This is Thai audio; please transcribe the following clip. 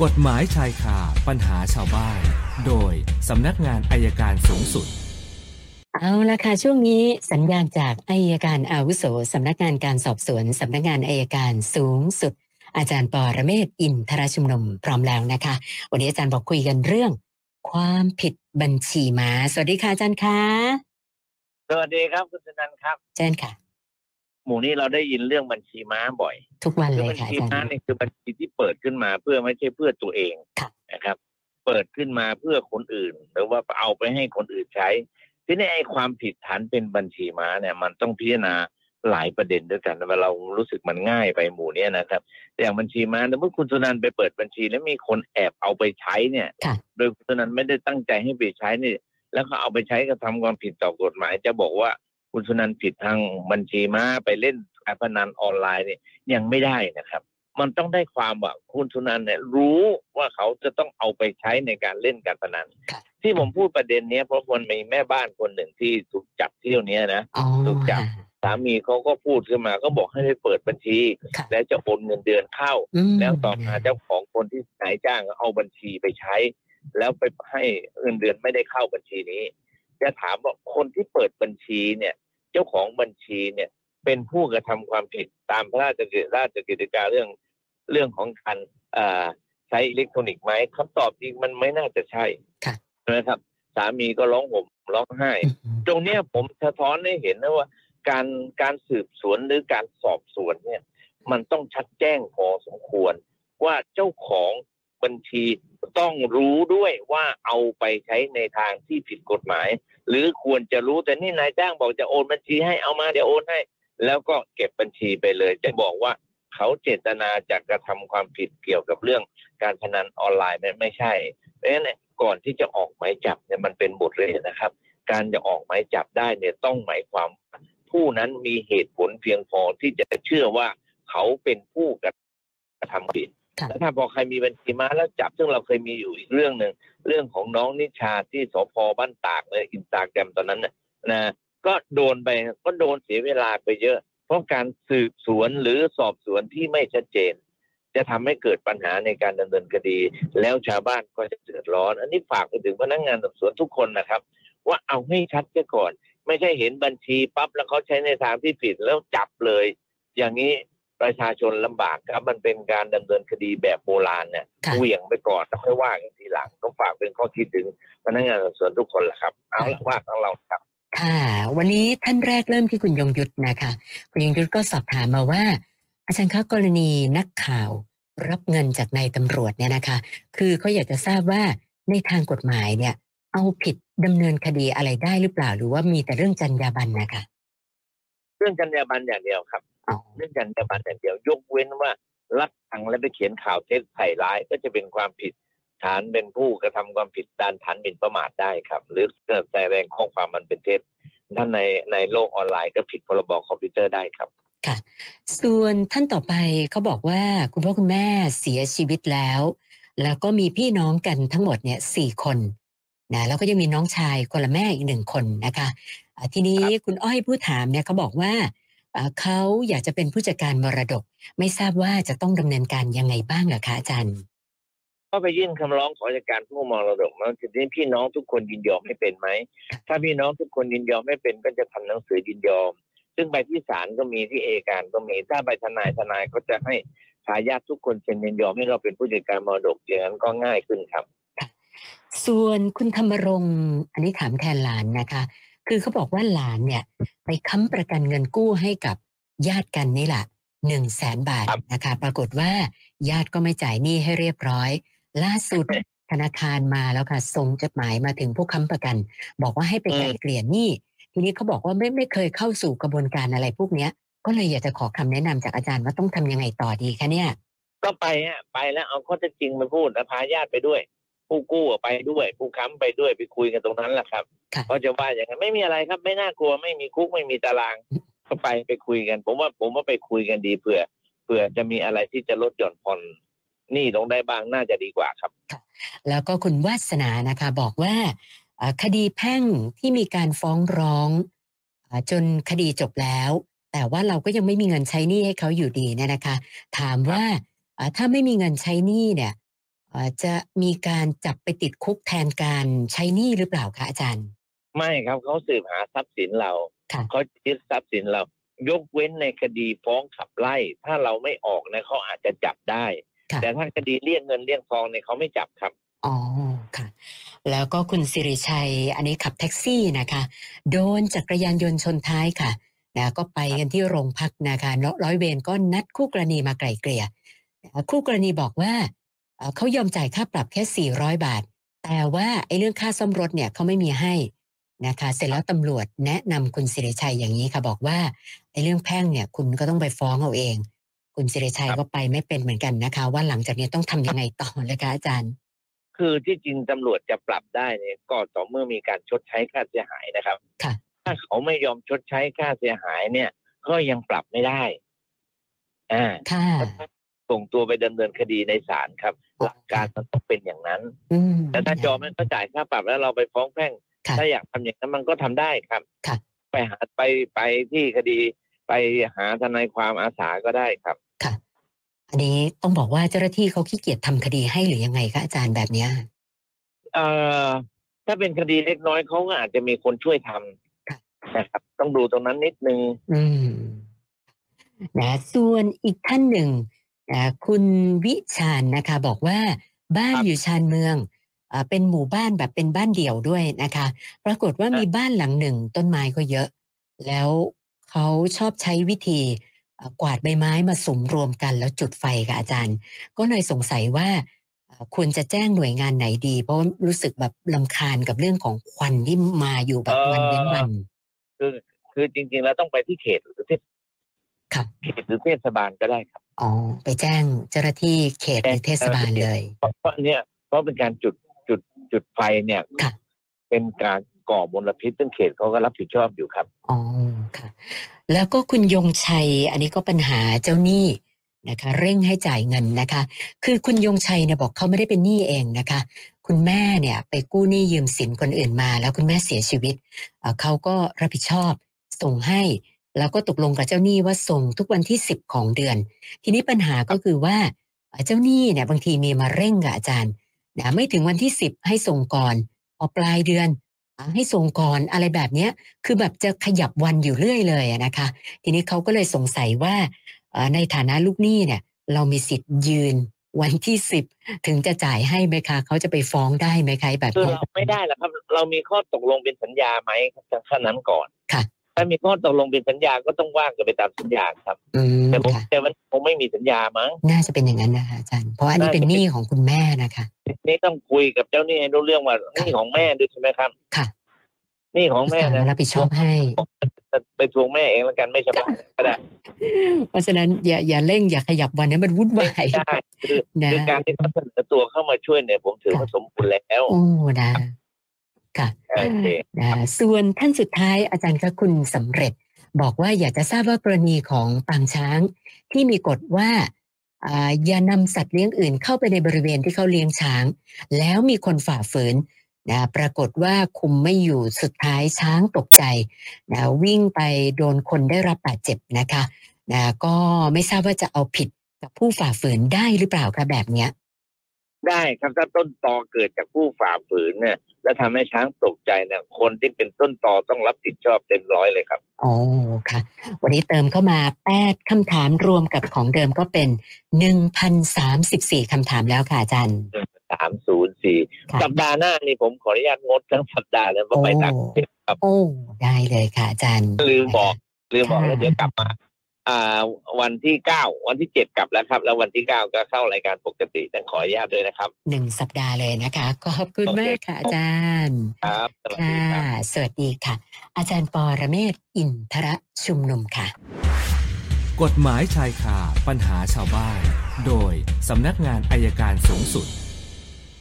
กฎหมายชายคาปัญหาชาวบ้าน โดยสำนักงานอายการสูงสุด เอาละค่ะ ช่วงนี้สัญญาณจากอายการอาวุโสสำนักงานการสอบสวนสำนักงานอายการสูงสุด อาจารย์ปอระเมศอินทรชุมนุมพร้อมแล้วนะคะ วันนี้อาจารย์บอกคุยกันเรื่อง ความผิดบัญชีม้าสวัสดีค่ะอาจารย์คะสวัสดีครับคุณสนันครับเชิญค่ะ หมู่นี้เราได้ยินเรื่องบัญชีม้าบ่อย ทุกวันคืเลอยบัญค่ะชีอาจารม้าย์เนี่ยคือบัญชีที่เปิดขึ้นมาเพื่อไม่ใช่เพื่อตัวเองค่ะนะครับ เปิดขึ้นมาเพื่อคนอื่น หรือว่าเอาไปให้คนอื่นใช้ ทีนี้ไอ้ความผิดฐานเป็นบัญชีม้าเนี่ยมันต้องพิจารณาหลายประเด็นด้วยกันเวลาเรารู้สึกมันง่ายไปหมู่เนี้ยนะครับ แต่อย่างบัญชีม้าสมมติคุณสุนันท์ไปเปิดบัญชี แล้วมีคนแอบเอาไปใช้เนี่ยค่ะโดยคุณสุนันท์ไม่ได้ตั้งใจให้ไปใช้นี่แล้วก็เอาไปใช้กระทำความผิดต่อกฎหมายจะบอกว่า คุณสุนันท์ผิดทางบัญชีม้าไปเล่นการพนันออนไลน์เนี่ยยังไม่ได้นะครับ มันต้องได้ความว่าคุณสุนันท์เนี่ยรู้ว่าเขาจะต้องเอาไปใช้ในการเล่นการพนันค่ะที่ผมพูดประเด็นเนี้ยเพราะคนมีแม่บ้านคนหนึ่งที่ถูกจับเที่ยวเนี้ยนะอ๋อถูกจับค่ะสามีเขาก็พูดขึ้นมาก็บอกให้ไปเปิดบัญชีค่ะแล้วจะโอนเงินเดือนเข้าอืมแล้วต่อมาเจ้าของคนที่นายจ้างเอาบัญชีไปใช้ แล้วไปให้เงินเดือนไม่ได้เข้าบัญชีนี้ จะถามว่าคนที่เปิดบัญชีเนี่ย เจ้าของบัญชีเนี่ย เป็นผู้กระทำความผิดตามพระราชกิจราชกิจการเรื่องเรื่องของการเอ่อใช้อิเล็กทรอนิกส์ไหมคำตอบจริงมันไม่น่าจะใช่ค่ะนะครับ สามีก็ร้องห่มร้องไห้อืมตรงเนี้ยผมสะท้อนให้เห็นนะว่า การการสืบสวนหรือการสอบสวนเนี่ย มันต้องชัดแจ้งพอสมควรว่าเจ้าของ บัญชีต้องรู้ด้วยว่าเอาไปใช้ในทางที่ผิดกฎหมาย หรือควรจะรู้แต่นี่นายจ้างบอกจะโอนบัญชีให้เอามาเดี๋ยวโอนให้ แล้วก็เก็บบัญชีไปเลย จะบอกว่าเขาเจตนาจะกระทำความผิดเกี่ยวกับเรื่องการพนันออนไลน์ไม่ไม่ใช่เพราะฉะนั้นก่อนที่จะออกหมายจับเนี่ยมันเป็นบทเรียนนะครับ การจะออกหมายจับได้เนี่ยต้องหมายความ ผู้นั้นมีเหตุผลเพียงพอที่จะเชื่อว่าเขาเป็นผู้กระทำผิด แล้วถ้าพอใครมีบัญชีม้าแล้วจับซึ่งเราเคยมีอยู่อีกเรื่องหนึ่งเรื่องของน้องนิชาที่สพบ้านตากเลยอินสตาแกรมตอนนั้นน่ะนะก็โดนไปก็โดนเสียเวลาไปเยอะ เพราะการสืบสวนหรือสอบสวนที่ไม่ชัดเจน จะทำให้เกิดปัญหาในการดำเนินคดี แล้วชาวบ้านก็จะเดือดร้อน อันนี้ฝากไปถึงพนักงานสอบสวนทุกคนนะครับ ว่าเอาให้ชัดก่อน ไม่ใช่เห็นบัญชีปั๊บแล้วเขาใช้ในทางที่ผิดแล้วจับเลย อย่างนี้ ประชาชนลำบากครับมันเป็นการดำเนินคดีแบบโบราณเนี่ยค่ะเหวี่ยงไปก่อนแล้วค่อยว่ากันทีหลังต้องฝากเป็นข้อคิดถึงพนักงานสอบสวนทุกคนแหละครับเอาละว่าของเราครับ ค่ะ วันนี้ท่านแรกเริ่มที่คุณยงยุทธนะคะ คุณยงยุทธก็สอบถามมาว่า อาจารย์คะกรณีนักข่าวรับเงินจากนายตำรวจเนี่ยนะคะ คือเขาอยากจะทราบว่าในทางกฎหมายเนี่ย เอาผิดดำเนินคดีอะไรได้หรือเปล่า หรือว่ามีแต่เรื่องจรรยาบรรณนะคะ เรื่องจรรยาบรรณอย่างเดียวครับ อ๋อเรื่องจรรยาบรรณอย่างเดียวยกเว้นว่ารับตังค์และไปเขียนข่าวเท็จใส่ร้ายก็จะเป็นความผิดฐานเป็นผู้กระทำความผิดตามฐานหมิ่นประมาทได้ครับ หรือเกิดแสดงข้อความมันเป็นเท็จถ้าในในโลกออนไลน์ก็ผิดพรบคอมพิวเตอร์ได้ครับส่วนท่านต่อไปเขาบอกว่าคุณพ่อคุณแม่เสียชีวิตแล้ว แล้วก็มีพี่น้องกันทั้งหมดเนี่ยสี่คนนะแล้วก็ยังมีน้องชายคนละแม่อีกหนึ่งคนนะคะอ่าทีนี้คุณอ้อยผู้ถามเนี่ยเขาบอกว่าอ่า เขาอยากจะเป็นผู้จัดการมรดก ไม่ทราบว่าจะต้องดำเนินการยังไงบ้างเหรอคะอาจารย์ก็ไปยื่นคำร้องขอจากการผู้มรดกแล้วทีนี้พี่น้องทุกคนยินยอมให้เป็นไหม ถ้าพี่น้องทุกคนยินยอมไม่เป็นก็จะทำหนังสือยินยอม ซึ่งไปที่ศาลก็มีที่เอยการก็มีถ้าไปทนายทนายก็จะให้ทายาททุกคนเซ็นยินยอมให้เราเป็นผู้จัดการมรดกอย่างนั้นก็ง่ายขึ้นครับ ส่วนคุณธรรมรงค์อันนี้ถามแทนหลานนะคะ คือเขาบอกว่าหลานเนี่ยไปค้ำประกันเงินกู้ให้กับญาติกันนี่แหละหนึ่งแสนบาทครับนะคะ ปรากฏว่าญาติก็ไม่จ่ายหนี้ให้เรียบร้อย ล่าสุดธนาคารมาแล้วค่ะส่งจดหมายมาถึงผู้ค้ำประกัน บอกว่าให้ไปไกลเกลี่ยหนี้ทีนี้เขาบอกว่าไม่ไม่เคยเข้าสู่กระบวนการอะไรพวกเนี้ย ก็เลยอยากจะขอคำแนะนำจากอาจารย์ว่าต้องทำยังไงต่อดีคะเนี่ยก็ไปฮะไปแล้วเอาข้อเท็จจริงมาพูดแล้วพาญาติไปด้วย ผู้กู้ไปด้วย ผู้ค้ำไปด้วยไปคุยกันตรงนั้นแหละครับค่ะ เขาจะว่าอย่างนั้นไม่มีอะไรครับไม่น่ากลัวไม่มีคุกไม่มีตารางก็ไปไปคุยกัน ผมว่าผมว่าไปคุยกันดีเผื่อเผื่อจะมีอะไรที่จะลดหย่อนผ่อนหนี้ลงได้บ้างน่าจะดีกว่าครับแล้วก็คุณวาสนานะคะ บอกว่าเอ่อคดีแพ่งที่มีการฟ้องร้องเอ่อจนคดีจบแล้ว แต่ว่าเราก็ยังไม่มีเงินใช้หนี้ให้เขาอยู่ดีเนี่ยนะคะ ถามว่าเอ่อถ้าไม่มีเงินใช้หนี้เนี่ยเอ่อจะมีการจับไปติดคุกแทนการใช้หนี้หรือเปล่าคะอาจารย์ ไม่ครับเขาสืบหาทรัพย์สินเราค่ะเขายึดทรัพย์สินเรา ยกเว้นในคดีฟ้องขับไล่ ถ้าเราไม่ออกนะเขาอาจจะจับได้ค่ะแต่ถ้าคดีเรียกเงินเรียกทองเนี่ยเขาไม่จับครับอ๋อค่ะ แล้วก็คุณสิริชัย อันนี้ขับแท็กซี่นะคะ โดนจักรยานยนต์ชนท้ายค่ะนะก็ไปกันที่โรงพักนะคะแล้วร้อยเวรก็นัดคู่กรณีมาไกล่เกลี่ยคู่กรณีบอกว่าเอ่อเขายอมจ่ายค่าปรับแค่ 400 บาท แต่ว่าไอ้เรื่องค่าซ่อมรถเนี่ยเขาไม่มีให้ นะคะ เสร็จแล้วตำรวจแนะนำคุณสิริชัยอย่างนี้ค่ะ บอกว่าไอ้เรื่องแพ่งเนี่ย คุณก็ต้องไปฟ้องเอาเอง คุณสิริชัยครับก็ไปไม่เป็นเหมือนกันนะคะ ว่าหลังจากนี้ต้องทำยังไงต่อเลยคะอาจารย์ คือที่จริงตำรวจจะปรับได้เนี่ยก็ต่อเมื่อมีการชดใช้ค่าเสียหายนะครับค่ะถ้าเขาไม่ยอมชดใช้ค่าเสียหายเนี่ย ก็ยังปรับไม่ได้อ่าค่ะส่งตัวไปดำเนินคดีในศาลครับ หลักการมันต้องเป็นอย่างนั้นอืมแต่ถ้ายอมให้เขาจ่ายค่าปรับแล้วเราไปฟ้องแพ่งค่ะ ถ้าอยากทำอย่างนั้นมันก็ทำได้ครับค่ะไปหาไปไปที่คดีไปหาทนายความอาสาก็ได้ครับ ค่ะ อันนี้ต้องบอกว่าเจ้าหน้าที่เขาขี้เกียจทำคดีให้หรือยังไงคะอาจารย์แบบเนี้ยเอ่อถ้าเป็นคดีเล็กน้อยเขาก็อาจจะมีคนช่วยทค่ะำนะครับ ต้องดูตรงนั้นนิดนึงอืมนะส่วนอีกท่านหนึ่งนะคุณวิชาญนะคะ บอกว่าบ้านครับอยู่ชานเมืองอ่า เป็นหมู่บ้านแบบเป็นบ้านเดี่ยวด้วยนะคะ ปรากฏว่าครับมีบ้านหลังหนึ่งต้นไม้ก็เยอะ แล้วเขาชอบใช้วิธีอ่ากวาดใบไม้มาสุมรวมกันแล้วจุดไฟค่ะอาจารย์ ก็เลยสงสัยว่าอ่าควรจะแจ้งหน่วยงานไหนดี เพราะว่ารู้สึกแบบลำคาญกับเรื่องของควันที่มาอยู่แบบวันเว้นวันคือคือจริง ๆ แล้วต้องไปที่เขตหรือเทศค่ะเขตหรือเทศบาลก็ได้ครับอ๋อไปแจ้งเจ้าหน้าที่เขตหรือเทศบาลเลย เพราะเพราะเนี่ยเพราะเป็นการจุด จุดจุดไฟเนี่ยค่ะเป็นการก่อมลพิษซึ่งเขตเขาก็รับผิดชอบอยู่ครับอ๋อค่ะ แล้วก็คุณยงชัย อันนี้ก็ปัญหาเจ้าหนี้นะคะ เร่งให้จ่ายเงินนะคะ คือคุณยงชัยเนี่ยบอกเขาไม่ได้เป็นหนี้เองนะคะ คุณแม่เนี่ย ไปกู้หนี้ยืมสินคนอื่นมา แล้วคุณแม่เสียชีวิตเอ่อเขาก็รับผิดชอบส่งให้แล้วก็ตกลงกับเจ้าหนี้ว่าส่งทุกวันที่สิบของเดือน ทีนี้ปัญหาก็คือว่าเอ่อเจ้าหนี้เนี่ยบางทีมีมาเร่งกับอาจารย์ นะไม่ถึงวันที่สิบให้ส่งก่อนพอปลายเดือนอะให้ส่งก่อนอะไรแบบเนี้ยคือแบบจะขยับวันอยู่เรื่อยเลยอะนะคะ ทีนี้เขาก็เลยสงสัยว่าเอ่อในฐานะลูกหนี้เนี่ย เรามีสิทธิ์ยืนวันที่สิบถึงจะจ่ายให้ไหมคะเขาจะไปฟ้องได้ไหมคะแบบคือนี้เราไม่ได้หรอกครับ เรามีข้อตกลงเป็นสัญญาไหมครับขั้นนั้นก่อนค่ะ ถ้ามีข้อตกลงเป็นสัญญาก็ต้องว่างกันไปตามสัญญาครับอืมแต่ผมค่ะแต่มันคงไม่มีสัญญามั้งน่าจะเป็นอย่างนั้นนะคะอาจารย์เพราะอันนี้เป็นหนี้ของคุณแม่นะคะนี่ต้องคุยกับเจ้าหนี้ให้รู้เรื่องว่าหนี่ของแม่ด้วยใช่ไหมครับ ค่ะหนี่ของแม่ศาลนะรับผิดชอบให้ไปทวงแม่เองแล้วกันไม่สบายก็ได้เพราะฉะนั้นอย่าอย่าเร่งอย่าขยับวันนี้มันวุ่นวายได้คือนะคือการที่เขาเสนอตัวเข้ามาช่วยเนี่ยผมถือว่าสมบูรณ์แล้วโอ้นะ ค่ะโอเคนะส่วนท่านสุดท้ายอาจารย์คะคุณสำเร็จ บอกว่าอยากจะทราบว่ากรณีของปางช้าง ที่มีกฎว่าอ่าอย่านำสัตว์เลี้ยงอื่นเข้าไปในบริเวณที่เขาเลี้ยงช้าง แล้วมีคนฝ่าฝืนนะปรากฏว่าคุมไม่อยู่สุดท้ายช้างตกใจนะวิ่งไปโดนคนได้รับบาดเจ็บนะคะนะก็ไม่ทราบว่าจะเอาผิดกับผู้ฝ่าฝืนได้หรือเปล่าคะแบบเนี้ย ได้ครับถ้าต้นตอเกิดจากผู้ฝ่าฝืนเนี่ย แล้วทำให้ช้างตกใจเนี่ยคนที่เป็นต้นตอต้องรับผิดชอบเต็มร้อยเลยครับอ๋อค่ะ วันนี้เติมเข้ามาแปดคำถามรวมกับของเดิมก็เป็นหนึ่งพันสามสิบสี่คำถามแล้วค่ะอาจารย์สามศูนย์สี่ค่ะสัปดาห์หน้านี่ผมขออนุญาตงดทั้งสัปดาห์เลยเพราะไปต่างประเทศครับโอ้ได้เลยค่ะอาจารย์ลืมบอกลืมบอกค่ะแล้วเดี๋ยวกลับมา อ่าวันที่เก้าวันที่เจ็ดกลับแล้วครับ แล้ววันที่เก้าก็เข้ารายการปกติต้องขออนุญาตด้วยนะครับหนึ่งสัปดาห์เลยนะคะ ขอบคุณโอเคมากค่ะอาจารย์ครับสวัสดีค่ะครับสวัสดีค่ะ อาจารย์ปอระเมศวร์อินทรชุมนุมค่ะ กฎหมายชายคาปัญหาชาวบ้าน โดยสำนักงานอายการสูงสุด